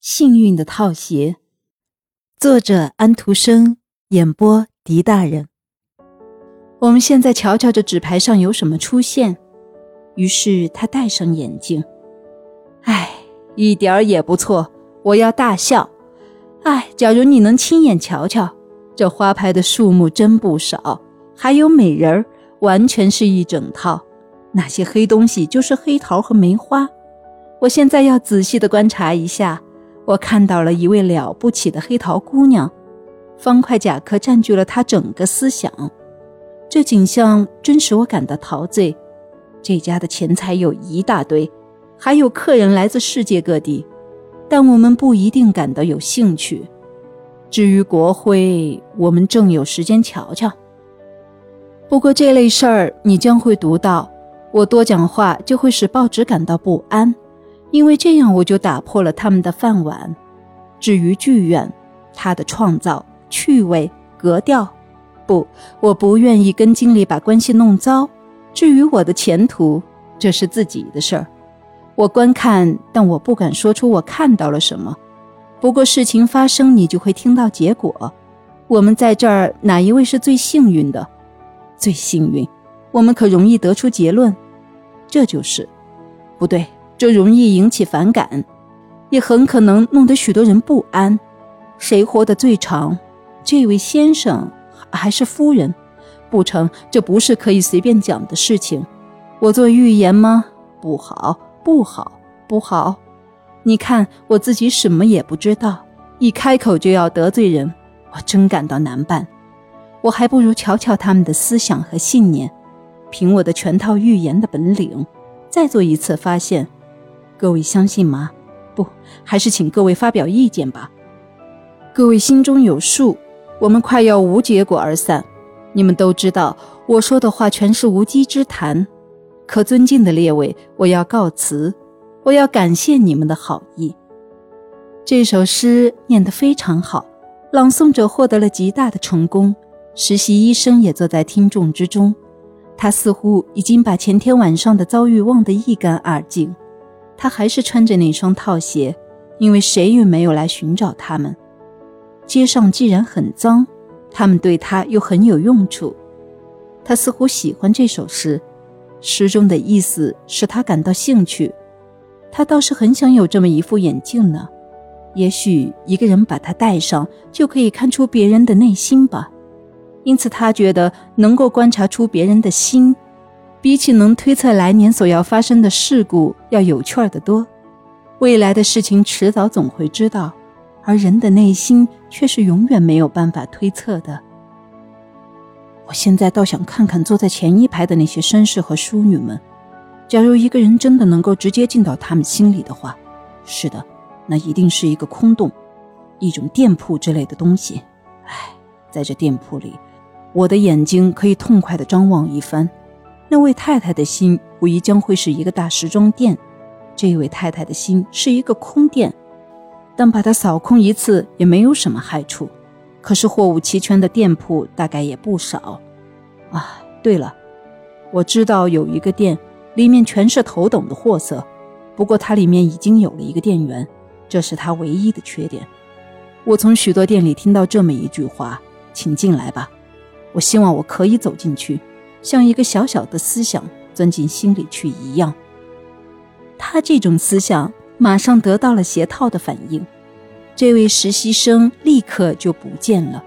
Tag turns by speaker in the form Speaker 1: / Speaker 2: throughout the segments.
Speaker 1: 幸运的套鞋，作者安徒生，演播狄大人。我们现在瞧瞧这纸牌上有什么出现。于是他戴上眼镜。哎，一点儿也不错，我要大笑。哎，假如你能亲眼瞧瞧，这花牌的数目真不少，还有美人儿，完全是一整套。那些黑东西就是黑桃和梅花。我现在要仔细的观察一下。我看到了一位了不起的黑桃姑娘，方块甲壳占据了她整个思想。这景象真使我感到陶醉。这家的钱财有一大堆，还有客人来自世界各地，但我们不一定感到有兴趣。至于国徽，我们正有时间瞧瞧。不过这类事儿你将会读到，我多讲话就会使报纸感到不安。因为这样，我就打破了他们的饭碗。至于剧院，它的创造、趣味、格调，不，我不愿意跟经理把关系弄糟。至于我的前途，这是自己的事儿。我观看，但我不敢说出我看到了什么。不过事情发生，你就会听到结果。我们在这儿，哪一位是最幸运的？最幸运，我们可容易得出结论。这就是，不对。这容易引起反感，也很可能弄得许多人不安。谁活得最长？这位先生还是夫人？不成，这不是可以随便讲的事情。我做预言吗？不好，不好，不好！你看，我自己什么也不知道，一开口就要得罪人，我真感到难办。我还不如瞧瞧他们的思想和信念，凭我的全套预言的本领，再做一次发现。各位相信吗？不，还是请各位发表意见吧。各位心中有数，我们快要无结果而散。你们都知道，我说的话全是无稽之谈。可尊敬的列位，我要告辞。我要感谢你们的好意。这首诗念得非常好，朗诵者获得了极大的成功。实习医生也坐在听众之中，他似乎已经把前天晚上的遭遇忘得一干二净。他还是穿着那双套鞋，因为谁也没有来寻找他们。街上既然很脏，他们对他又很有用处。他似乎喜欢这首诗，诗中的意思使他感到兴趣。他倒是很想有这么一副眼镜呢。也许一个人把它戴上，就可以看出别人的内心吧。因此，他觉得能够观察出别人的心。比起能推测来年所要发生的事故要有趣儿得多，未来的事情迟早总会知道，而人的内心却是永远没有办法推测的。我现在倒想看看坐在前一排的那些绅士和淑女们，假如一个人真的能够直接进到他们心里的话，是的，那一定是一个空洞，一种店铺之类的东西。唉，在这店铺里，我的眼睛可以痛快地张望一番。那位太太的心无疑将会是一个大时装店，这位太太的心是一个空店，但把它扫空一次也没有什么害处。可是货物齐全的店铺大概也不少。啊，对了，我知道有一个店，里面全是头等的货色，不过它里面已经有了一个店员，这是它唯一的缺点。我从许多店里听到这么一句话：“请进来吧。”我希望我可以走进去。像一个小小的思想钻进心里去一样，他这种思想马上得到了鞋套的反应。这位实习生立刻就不见了。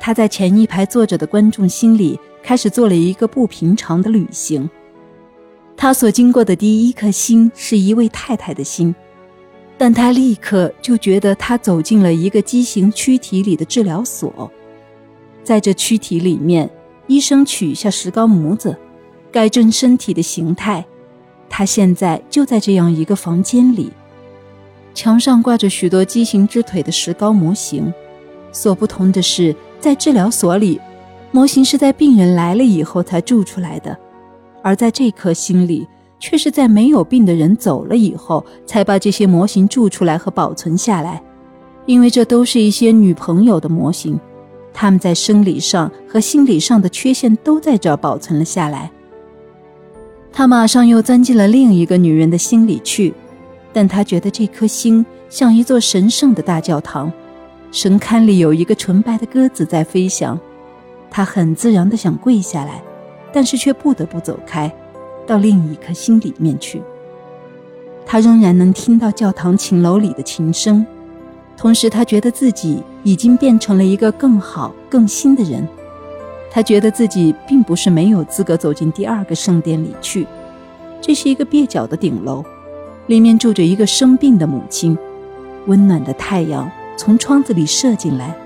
Speaker 1: 他在前一排坐着的观众心里开始做了一个不平常的旅行。他所经过的第一颗心是一位太太的心，但他立刻就觉得他走进了一个畸形躯体里的治疗所，在这躯体里面。医生取下石膏模子，改正身体的形态。他现在就在这样一个房间里，墙上挂着许多畸形之腿的石膏模型。所不同的是，在治疗所里，模型是在病人来了以后才铸出来的；而在这颗心里，却是在没有病的人走了以后，才把这些模型铸出来和保存下来。因为这都是一些女朋友的模型。他们在生理上和心理上的缺陷都在这儿保存了下来。他马上又钻进了另一个女人的心里去，但他觉得这颗心像一座神圣的大教堂，神龛里有一个纯白的鸽子在飞翔。他很自然地想跪下来，但是却不得不走开，到另一颗心里面去。他仍然能听到教堂琴楼里的琴声，同时他觉得自己已经变成了一个更好、更新的人。他觉得自己并不是没有资格走进第二个圣殿里去，这是一个蹩脚的顶楼，里面住着一个生病的母亲。温暖的太阳从窗子里射进来，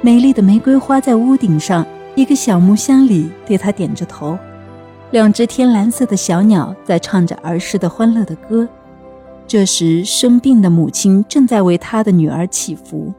Speaker 1: 美丽的玫瑰花在屋顶上一个小木箱里对他点着头，两只天蓝色的小鸟在唱着儿时的欢乐的歌。这时，生病的母亲正在为她的女儿祈福。